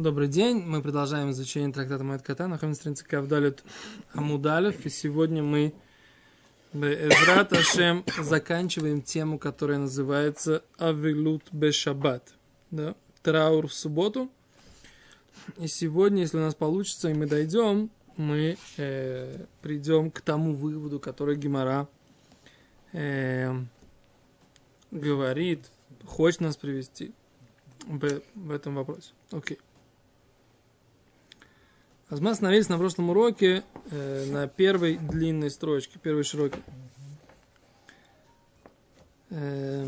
Добрый день. Мы продолжаем изучение трактата Моэт Кота. Находимся на странице Кавдалит Амудалев. И сегодня мы Эзрат Ашем заканчиваем тему, которая называется Авилут Бешабат. Да? Траур в субботу. И сегодня, если у нас получится, и мы дойдем, мы э, придем к тому выводу, который Гимара э, говорит, хочет нас привести в, в этом вопросе. Окей. А мы остановились на прошлом уроке э, на первой длинной строчке, первой широкой. Э,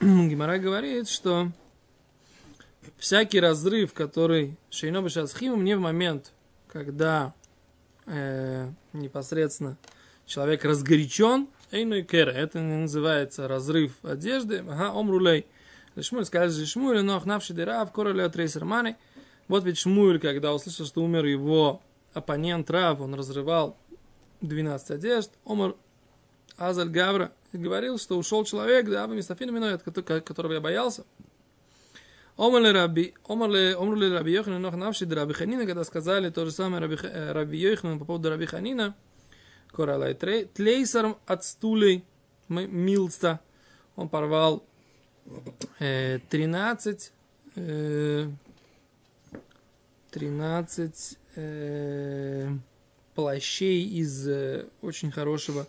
Гимара говорит, что всякий разрыв, который Шейно Бешасхим, мне в момент, когда э, непосредственно человек разгорячен, Эйну и Кера, это называется разрыв одежды, ага, омрулей. Шмуль скажет, Шмуль, нох навши дырав, короле трейсер мани – вот ведь Шмуэль, когда услышал, что умер его оппонент Рав, он разрывал 12 одежд, Омар Азаль Гавра говорил, что ушел человек, да, Мистафин Миной, которого я боялся. Омар ли Раби, Омар ли, Омар ли Раби Йохан, нох навши Раби Ханина, когда сказали то же самое Раби, э, Раби Йохан по поводу Раби Ханина, Коралай Тлейсаром от стулей Милста, он порвал э, 13 э, 13 э, плащей из э, очень хорошего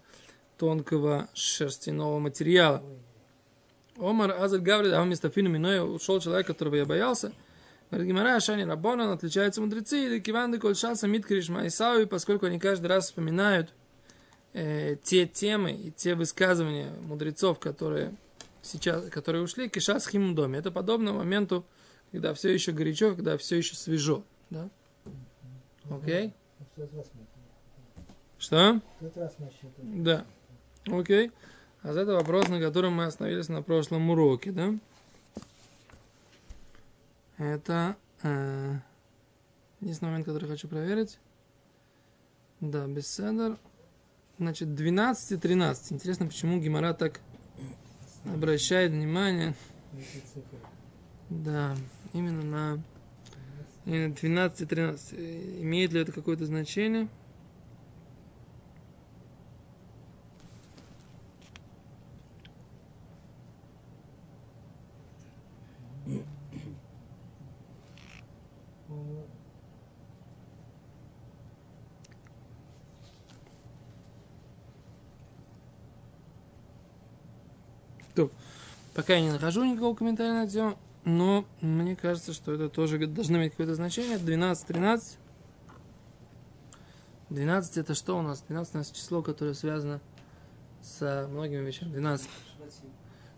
тонкого шерстяного материала. Омар Азаль Гаврид, а вместо фину миной ушел человек, которого я боялся. Говорит, Гимара, Шани Рабона, отличаются мудрецы, и Киванды Кольшаса, Миткриш Майсау, и поскольку они каждый раз вспоминают э, те темы и те высказывания мудрецов, которые сейчас, которые ушли, Кишас Химдоме. Это подобно моменту, когда все еще горячо, когда все еще свежо. Да? Окей? Что? Да. Окей. А это вопрос, на котором мы остановились на прошлом уроке, да? Это э, единственный момент, который хочу проверить. Да, беседер. Значит, 12 и 13. Интересно, почему Гимара так обращает внимание. Да, именно на 12 и 13. Имеет ли это какое-то значение? Пока я не нахожу никакого комментария на тему, но мне кажется, что это тоже должно иметь какое-то значение. 12, 13. 12 это что у нас? 12 у нас число, которое связано с многими вещами. 12,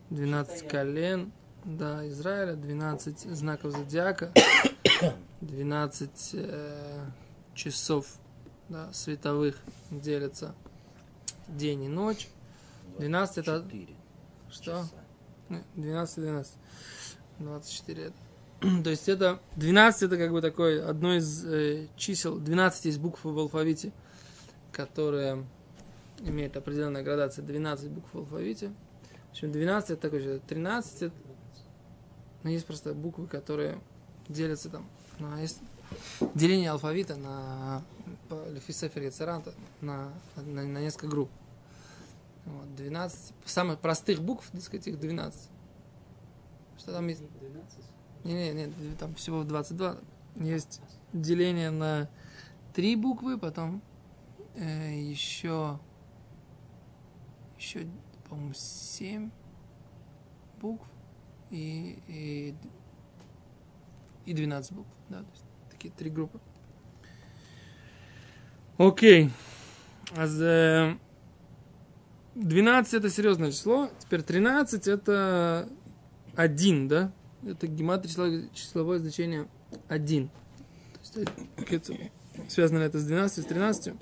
12 колен, да, Израиля, 12 знаков зодиака, 12 э, часов да, световых делятся день и ночь. 12 это... Что? 12 12. 24 это. То есть это 12 это как бы такое одно из э, чисел, 12 есть букв в алфавите, которые имеют определенная градация, 12 букв в алфавите. В общем, 12 это такое же, 13 это, ну, есть просто буквы, которые делятся там, ну, а есть деление алфавита на Лефисефер Яцеранта на, на, на несколько групп. Вот, 12, самых простых букв, так сказать, их 12. Что там есть? 12? Не, не, не, там всего 22. Есть деление на три буквы, потом э, еще, еще, по-моему, семь букв и, и, и 12 букв. Да, то есть такие три группы. Окей. А 12 это серьезное число. Теперь 13 это один, да? Это гематрия числовое значение один. То есть, связано ли это с 12, с 13?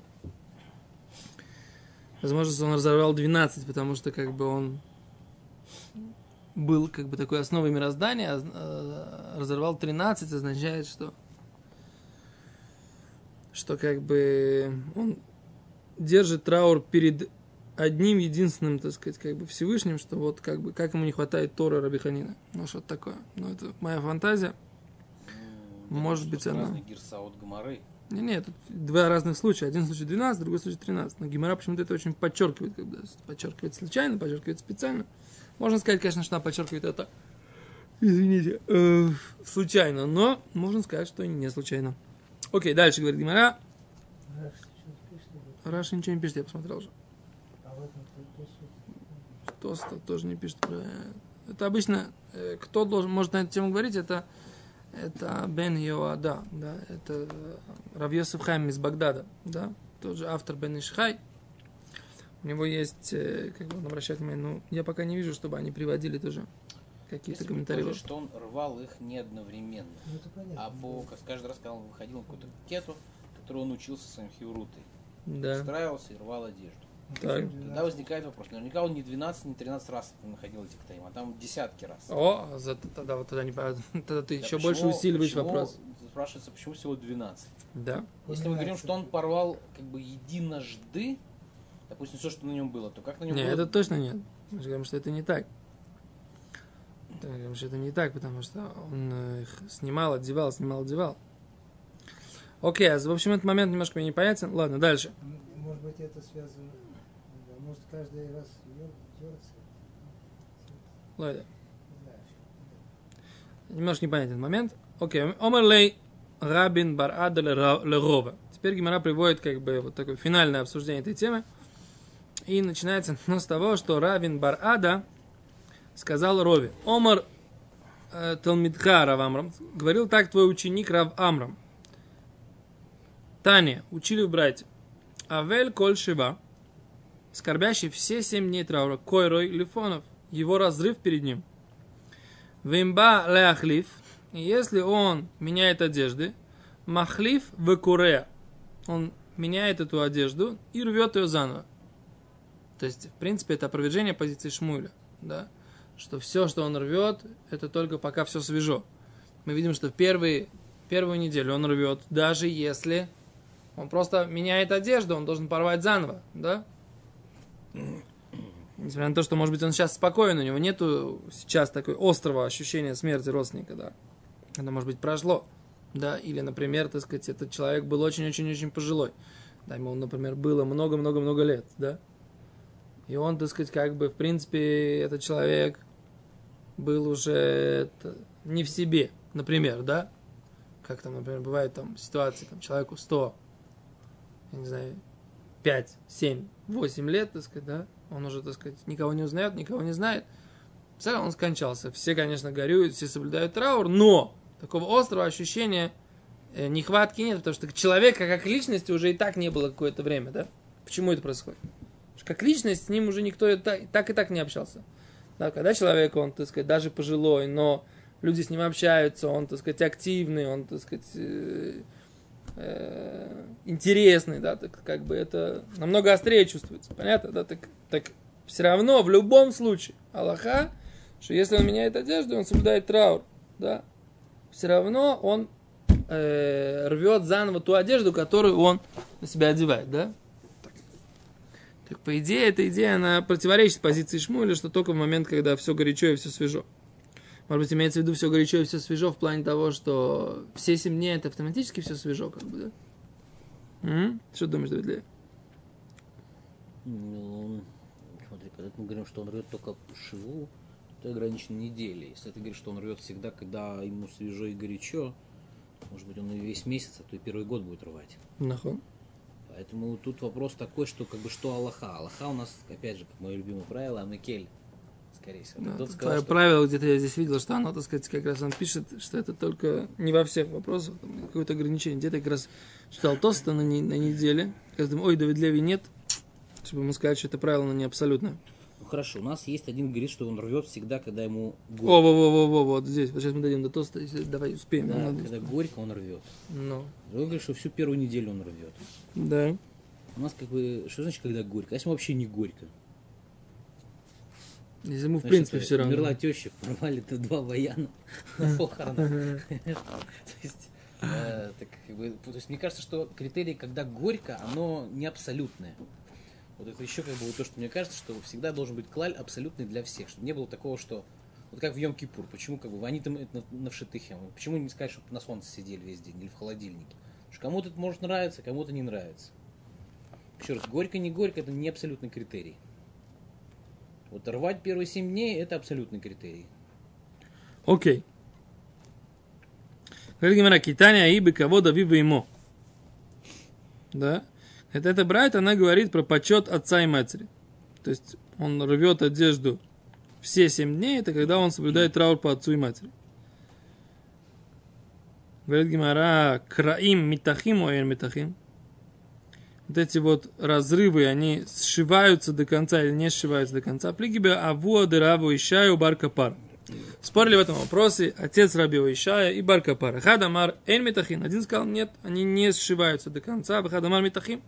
Возможно, что он разорвал 12, потому что как бы он был как бы такой основой мироздания, а, а разорвал 13 означает, что что как бы он держит траур перед одним единственным, так сказать, как бы Всевышним, что вот как бы, как ему не хватает Тора Рабиханина. Ну, что-то такое. Ну, это моя фантазия. Может быть, она... Разные гирса от Гамары. Не, нет, тут два разных случая. Один случай 12, другой случай 13. Но Гимара почему-то это очень подчеркивает, когда подчеркивает случайно, подчеркивает специально. Можно сказать, конечно, что она подчеркивает это, извините, э, случайно, но можно сказать, что не случайно. Окей, дальше говорит Гимара. Раша ничего не пишет, я посмотрел уже. а в этом то- то суть. Тоста тоже не пишет про... Это обычно, э, кто должен, может на эту тему говорить, это, это Бен Йоада, да, это э, Рав Йосеф Хайм из Багдада, да, тот же автор Бен Ишхай. У него есть, э, как бы он обращает внимание, ну, я пока не вижу, чтобы они приводили тоже какие-то Если комментарии. предположить, что он рвал их не одновременно, Ну, а по, каждый раз, когда он выходил на какую-то кету, которую он учился своим хиурутой, Да, устраивался и рвал одежду. Так. Тогда возникает вопрос. Наверняка он не 12, не 13 раз находил эти ктаим, а там десятки раз. О, а за- тогда вот тогда не. Тогда ты Да еще почему- больше усиливаешь почему- вопрос. Спрашивается, почему всего 12? Да. Если мы говорим, что он порвал как бы единожды, допустим, все, что на нем было, то как на нем Не, было? это точно нет. Мы же говорим, что это не так. Мы говорим, что это не так, потому что он э, их снимал, одевал, снимал, одевал. Окей, а в общем, этот момент немножко мне непонятен. Ладно, дальше. Может быть, это связано... Может, каждый раз дер- дерется. Ладно. Не знаю. Немножко непонятен момент. Окей. Омерлей Рабин Барада Лерова. Теперь Гимара приводит как бы вот такое финальное обсуждение этой темы. И начинается оно с того, что Равин Барада сказал Рове. Омар э, Талмидха Рав Амрам. Говорил так твой ученик Рав Амрам. Таня, учили в братья. Авель Коль Шива, скорбящий все семь дней траура, Койрой Лифонов, его разрыв перед ним. Вимба леахлиф, если он меняет одежды, махлиф векуре, он меняет эту одежду и рвет ее заново. То есть, в принципе, это опровержение позиции Шмуля, да, что все, что он рвет, это только пока все свежо. Мы видим, что в первые, первую неделю он рвет, даже если он просто меняет одежду, он должен порвать заново, да? Несмотря на то, что, может быть, он сейчас спокоен, у него нету сейчас такой острого ощущения смерти родственника, да. Это, может быть, прошло, да. Или, например, так сказать, этот человек был очень-очень-очень пожилой. Да, ему, например, было много-много-много лет, да. И он, так сказать, как бы, в принципе, этот человек был уже не в себе, например, да. Как там, например, бывает там ситуации, там, человеку 100, я не знаю, 5, 7, 8 лет, так сказать, да, он уже, так сказать, никого не узнает, никого не знает. Он скончался. Все, конечно, горюют, все соблюдают траур, но такого острого ощущения э, нехватки нет, потому что человека как личности уже и так не было какое-то время, да? Почему это происходит? Потому что как личность с ним уже никто и так, так и так не общался. Да, когда человек, он, так сказать, даже пожилой, но люди с ним общаются, он, так сказать, активный, он, так сказать, э, э, интересный, да, так как бы это намного острее чувствуется, понятно, да, так, так все равно в любом случае Аллаха, что если он меняет одежду, он соблюдает траур, да, все равно он э, рвет заново ту одежду, которую он на себя одевает, да. Так, так по идее, эта идея, она противоречит позиции Шмуля, что только в момент, когда все горячо и все свежо. Может быть, имеется в виду все горячо и все свежо в плане того, что все 7 дней это автоматически все свежо, как бы, да? М? Что думаешь, Давид Лея? Когда мы говорим, что он рвет только шиву, то ограничено неделей. Если ты говоришь, что он рвет всегда, когда ему свежо и горячо, может быть, он и весь месяц, а то и первый год будет рвать. Нахон. Поэтому тут вопрос такой, что как бы что Аллаха. Аллаха у нас, опять же, как мое любимое правило, Амикель, скорее всего. Да, это сказал, твое что- правило, где-то я здесь видел, что оно, так сказать, как раз он пишет, что это только не во всех вопросах, там какое-то ограничение. Где-то как раз читал Тоста на, не- на неделе, когда думаю, ой, Давид Леви нет, чтобы ему сказать, что это правило, но не абсолютное. Ну, хорошо, у нас есть один говорит, что он рвет всегда, когда ему О, горько. во, во, во, во, вот здесь, вот сейчас мы дойдем до Тоста, давай успеем. Да, надо- когда горько, он рвет. Ну, Другой говорит, что всю первую неделю он рвет. да. У нас как бы, что значит, когда горько? А если вообще не горько? Если ему, в Значит, принципе, все равно. Умерла теща, порвали-то два баяна на похоронах. То есть, э, так то есть мне кажется, что критерий, когда горько, оно не абсолютное. Вот это еще как бы вот то, что мне кажется, что всегда должен быть клаль абсолютный для всех, чтобы не было такого, что Вот как в Йом-Кипур. Почему как бы они там это на, на вшитыхе? Почему не сказать, чтобы на солнце сидели весь день или в холодильнике? Потому что кому-то это может нравиться, кому-то не нравится. Еще раз, горько, не горько, это не абсолютный критерий. Вот рвать первые семь дней это абсолютный критерий. Окей. Говорит Гимара, Китания Аибы кого Давива ему. Да? Это, это Брайт, она говорит про почет отца и матери. То есть он рвет одежду все семь дней, это когда он соблюдает траур по отцу и матери. Говорит Гимара, краим митахим оэр митахим. Вот эти вот разрывы, они сшиваются до конца или не сшиваются до конца. Плигибе авуа дераву ишаю барка пар. Спорили в этом вопросе отец Раби Ишая и Барка Пара. Хадамар Эн Митахин. Один сказал, нет, они не сшиваются до конца. Хадамар Митахим.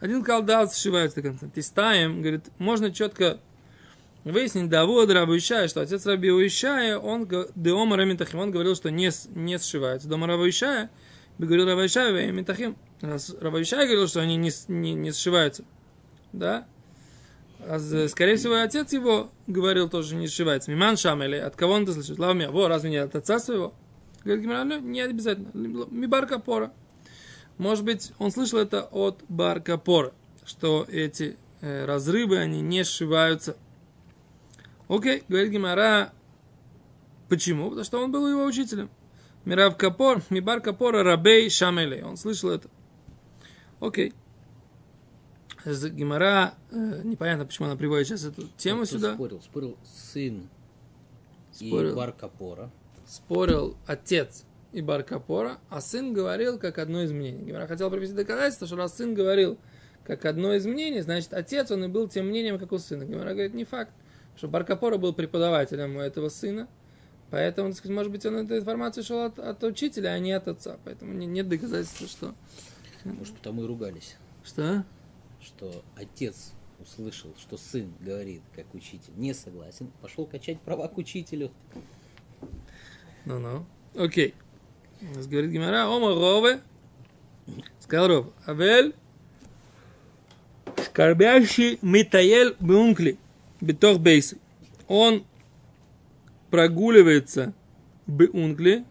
Один сказал, да, сшиваются до конца. Тистаем, говорит, можно четко выяснить, да, вот Раби Ишая, что отец Раби Ишая, он, Деома Рамитахим, он говорил, что не, не сшиваются. Дома Раби Ишая, говорил Раби Ишая, Митахим. Раз Раби Ишая говорил, что они не, не, не сшиваются. Да? А, скорее всего, отец его говорил тоже, не сшивается. Миман Шамели, от кого он это слышит? Лавмия, во, разве не от отца своего? Говорит «Ну, не обязательно. Мибар Капора. Может быть, он слышал это от Бар Капора, что эти э, разрывы, они не сшиваются. Окей, говорит Гимара, почему? Потому что он был его учителем. Мирав Капор, Мибар Капора, Рабей Шамели. Он слышал это. Окей. Гимара, э, непонятно, почему она приводит сейчас эту тему Кто сюда. Спорил, спорил сын Спорил. и Бар Капора. Спорил отец и Бар Капора, а сын говорил как одно из мнений. Гимара хотел привести доказательство, что раз сын говорил как одно из мнений, значит, отец, он и был тем мнением, как у сына. Гимара говорит, не факт, что Бар Капора был преподавателем у этого сына, поэтому, так сказать, может быть, он эту информацию шел от, от учителя, а не от отца. Поэтому не- нет доказательства, что... Может, потому и ругались. Что? Что отец услышал, что сын говорит, как учитель, не согласен, пошел качать права к учителю. Ну-ну. Окей. У нас говорит Гимара, Ома Рове, сказал Ров, Авель, скорбящий Митаель Бункли, Битох Бейсы. Он прогуливается Бункли,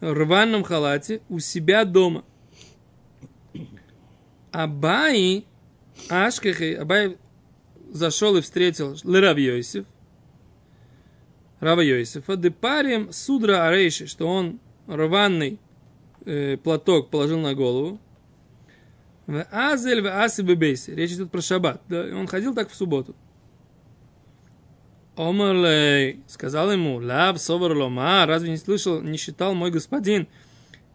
в рваном халате у себя дома. Абай, Ашкахей, Абай зашел и встретил Лерав Йосиф, Рава Йосифа, депарием судра арейши, что он рваный э, платок положил на голову. В азель в аси бебейси. Речь идет про шаббат. Да? Он ходил так в субботу. Омерлей сказал ему, лав совар лома, разве не слышал, не считал мой господин,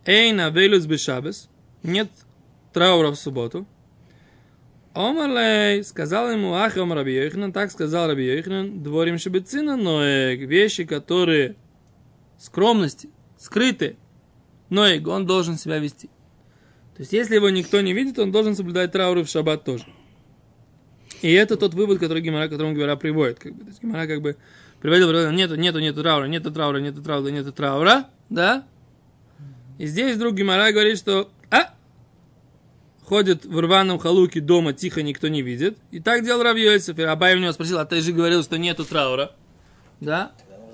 эй на велюс бешабес, нет траура в субботу. Омерлей сказал ему, ах, ом Раби Йоханан, так сказал Раби Йоханан, дворим шебецина, но вещи, которые скромности, скрыты, но он должен себя вести. То есть, если его никто не видит, он должен соблюдать трауры в шаббат тоже. И это тот вывод, который Гимара, которому Гимара приводит. Как бы. То есть, Гимара как бы приводил, нету, нету, нету траура, нету траура, нету траура, нету траура, да? И здесь вдруг Гимара говорит, что а, ходит в рваном халуке дома, тихо, никто не видит. И так делал Рав Йосиф. И Абай у него спросил, а ты же говорил, что нету траура. Да?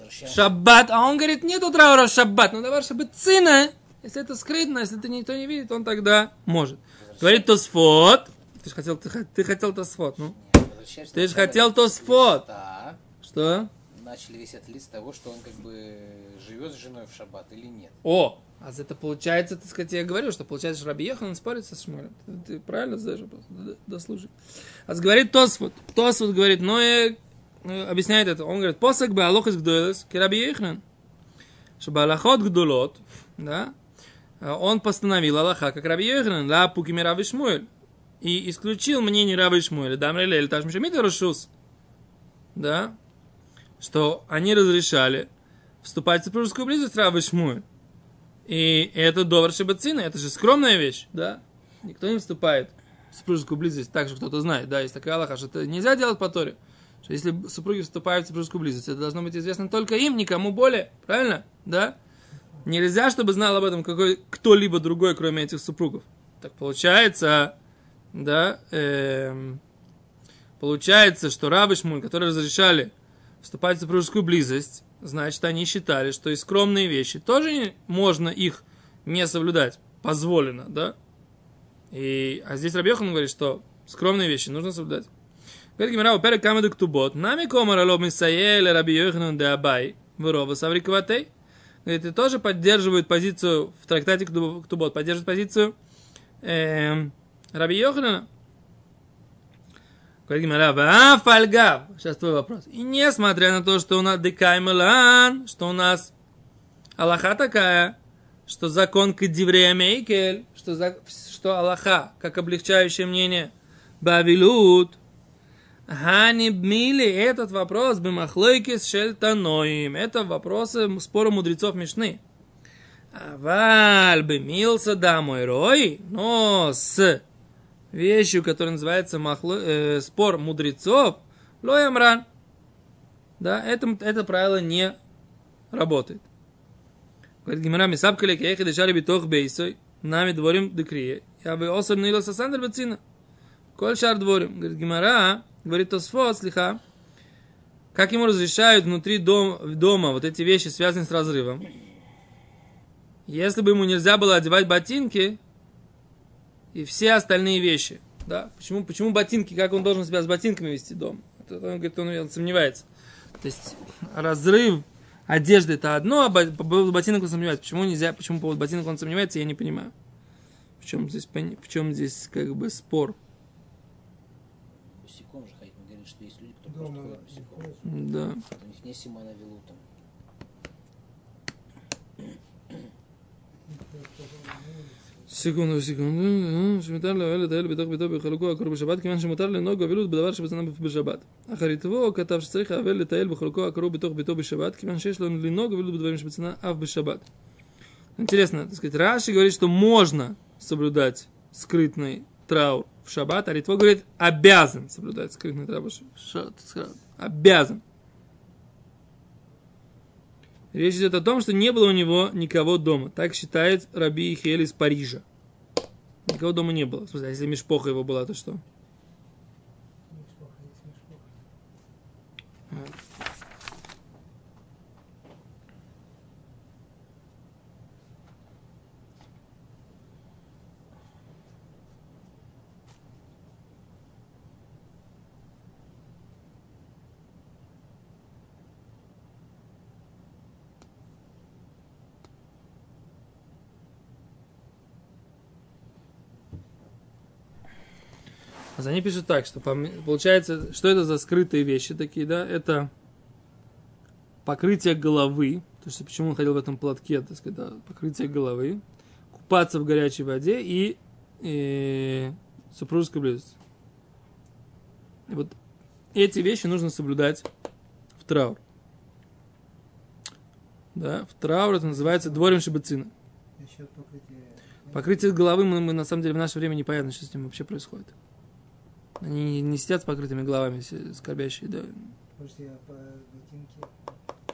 Шаббат. А он говорит, нету траура в шаббат. Ну давай, чтобы цина. Если это скрытно, если это никто не видит, он тогда может. Говорит Тосфот. Ты же хотел, ты, ты хотел Тосфот, ну. Ты же хотел Тосфот. Что? Начали весь этот лист того, что он как бы живет с женой в шаббат или нет. О, а это получается, так сказать, я говорю, что получается, что Раби Ехан спорит со Шмулем. Ты, ты правильно знаешь вопрос? Дослушай. А говорит Тосфот. Тосфот говорит, ну и э, объясняет это. Он говорит, посак бы алох из гдойлес, ки Раби Ехнан. Чтобы аллахот гдулот, да, э, он постановил Аллаха, как Раби Ехнан, ла пукими Раби Шмуэль. И исключил мнение Раби Шмуэля. Дам релель, таш мишамита рушус. Да, что они разрешали вступать в супружескую близость Раби Шмуэль. И это довар шибацина, это же скромная вещь, да? Никто не вступает в супружескую близость так, что кто-то знает, да, есть такая Аллаха, что это нельзя делать по Торе. Что если супруги вступают в супружескую близость, это должно быть известно только им, никому более, правильно? Да? Нельзя, чтобы знал об этом какой, кто-либо другой, кроме этих супругов. Так получается, да, эм, получается, что Рабы Шмуль, которые разрешали вступать в супружескую близость, значит, они считали, что и скромные вещи тоже можно их не соблюдать. Позволено, да? И, а здесь Рабьехан говорит, что скромные вещи нужно соблюдать. Говорит Гимара, перек камеду ктубот, нами комар алоб мисаеле Раби Йоханан де Абай, вырова саврикватей. Говорит, и тоже поддерживают позицию в трактате Ктубот, поддерживают позицию э, Раби Йоханана. Говорит Гимара, вафальгав. Сейчас твой вопрос. И несмотря на то, что у нас декаймелан, что у нас Аллаха такая, что закон кадиврея мейкель, что, за, что Аллаха, как облегчающее мнение, бавилут, Хани бмили, этот вопрос бимахлойки с шельтаноим. Это вопросы спора мудрецов Мишны. Аваль бимился да мой рой, но с вещью, которая называется махло, э, спор мудрецов, лоямран. Да, это, это правило не работает. Говорит Гимара, мисабкали кеехи дешари битох бейсой, нами дворим декрие. Я бы осор нила сасандр бацина. Коль шар дворим. Говорит Гимара, говорит Тосфот, слиха, как ему разрешают внутри дом, дома вот эти вещи, связанные с разрывом. Если бы ему нельзя было одевать ботинки и все остальные вещи, да, почему, почему ботинки, как он должен себя с ботинками вести дом? Он говорит, он, он сомневается. То есть разрыв одежды это одно, а по поводу ботинок он сомневается. Почему нельзя, почему по поводу ботинок он сомневается, я не понимаю. В чем здесь, в чем здесь как бы спор? Босиком же ходить. Мы говорим, что есть люди, кто Дома просто ходит босиком. ходишь. Да. У них не симана велута. секунду, секунду. שמותר לאוהל לטייל בתוך ביתו בחלקו הקרוב בשבת, כיוון שמותר לנהוג אבלות בדבר שבצנע בשבת. אחריתו כתב שצריך האבל לטייל בחלקו הקרוב בתוך ביתו בשבת, כיוון שיש לו לנהוג אבלות בדברים שבצנע אף בשבת. Интересно, так сказать, Раши говорит, что можно соблюдать скрытный траур в шаббат, а Ритво говорит, обязан соблюдать скрытный траур. Обязан. Речь идет о том, что не было у него никого дома. Так считает Раби Ихель из Парижа. Никого дома не было. В смысле, а если Мишпоха его была, то что? Мишпоха, есть мишпоха. А они пишут так, что получается, что это за скрытые вещи такие, да? Это покрытие головы. То есть, почему он ходил в этом платке, так сказать, да, покрытие головы. Купаться в горячей воде и, и супружеская близость. И вот эти вещи нужно соблюдать в траур. Да, в траур это называется дворим шибацина. Покрытие. Покрытие головы мы, мы на самом деле в наше время непонятно, что с ним вообще происходит. Они не, сидят с покрытыми головами, скорбящие, да. Может, я по ботинке.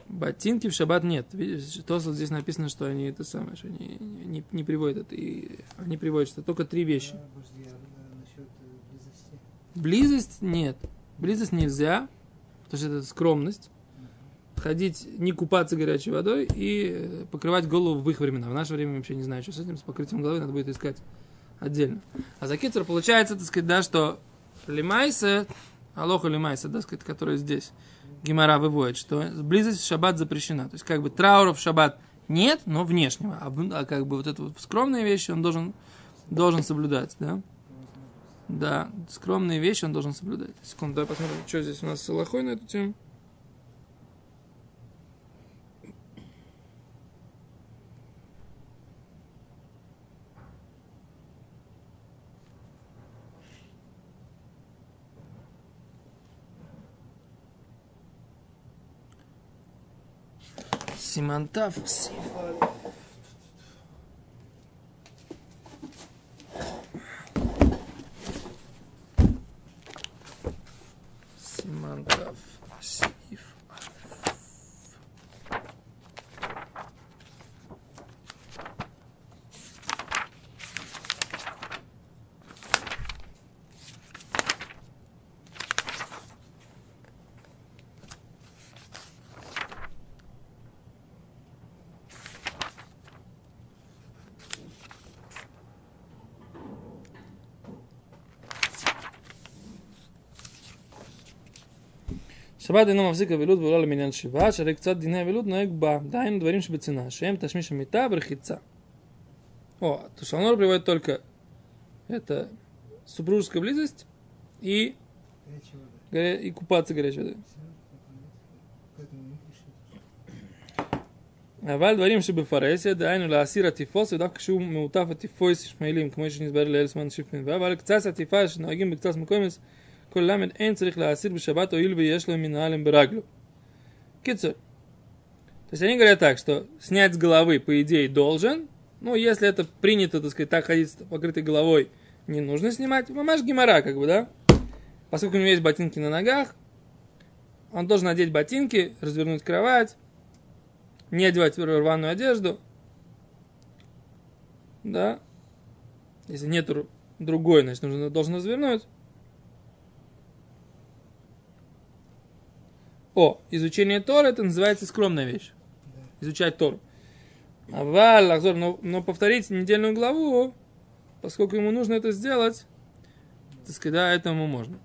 Ботинки в шаббат нет. Видишь, то вот здесь написано, что они это самое, что они не, не приводят это. И они приводят, что только три вещи. А, Может, я э, насчет близости. Близость нет. Близость нельзя, потому что это скромность. Ходить, не купаться горячей водой и э, покрывать голову в их времена. В наше время вообще не знаю, что с этим, с покрытием головы надо будет искать отдельно. А за кицер получается, так сказать, да, что лимайса, алоха лимайса, да, сказать, которая здесь, Гимара выводит, что близость в шаббат запрещена. То есть, как бы траура в шаббат нет, но внешнего. А, а как бы вот это вот скромные вещи он должен, должен соблюдать, да? Да, скромные вещи он должен соблюдать. Секунду, давай посмотрим, что здесь у нас с Аллахой на эту тему. Симантав. Симантав. Сиф. שבת אינו מחזיק אבלות ולא למניין שבעה, שהרי קצת דיני אבלות נוהג בה, דהיינו דברים שבצנעה, שהם תשמיש המיטה ורחיצה. О, Тушанор приводит только это супружеская близость и, Горячая вода. горя- и купаться горячей водой. Все, поэтому не пишите. אבל דברים שבפרהסיה, דהיינו להסיר הטיפוס, ודווקא כשהוא מעוטף הטיפוס ישמעאלים, כמו שנסבר לאל זמן שיפן, אבל קצת הטיפה שנוהגים בקצת מקומס, כל למד אין צריך להסיר בשבת, הואיל ויש לו מנהלם ברגלו. קיצור. То есть они говорят так, что снять с головы, по идее, должен, ну, если это принято, так сказать, так ходить с покрытой головой, не нужно снимать. Мамаш гемора, как бы, да? Поскольку у него есть ботинки на ногах, он должен надеть ботинки, развернуть кровать, не одевать рваную одежду, да, если нет другой, значит, нужно, должен развернуть. О, изучение Тора, это называется скромная вещь. Изучать Тору. А Валь, Ахзор, но, но повторить недельную главу, поскольку ему нужно это сделать, так сказать, да, этому можно.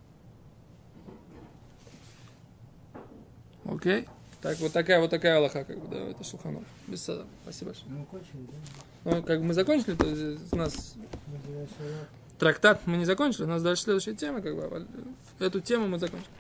Окей? Так, вот такая вот такая Аллаха, как бы, да, это Шулханов. Без сада. Спасибо большое. Ну, кончили, да? Ну, как бы мы закончили, то у нас трактат мы не закончили, у нас дальше следующая тема, как бы, а эту тему мы закончили.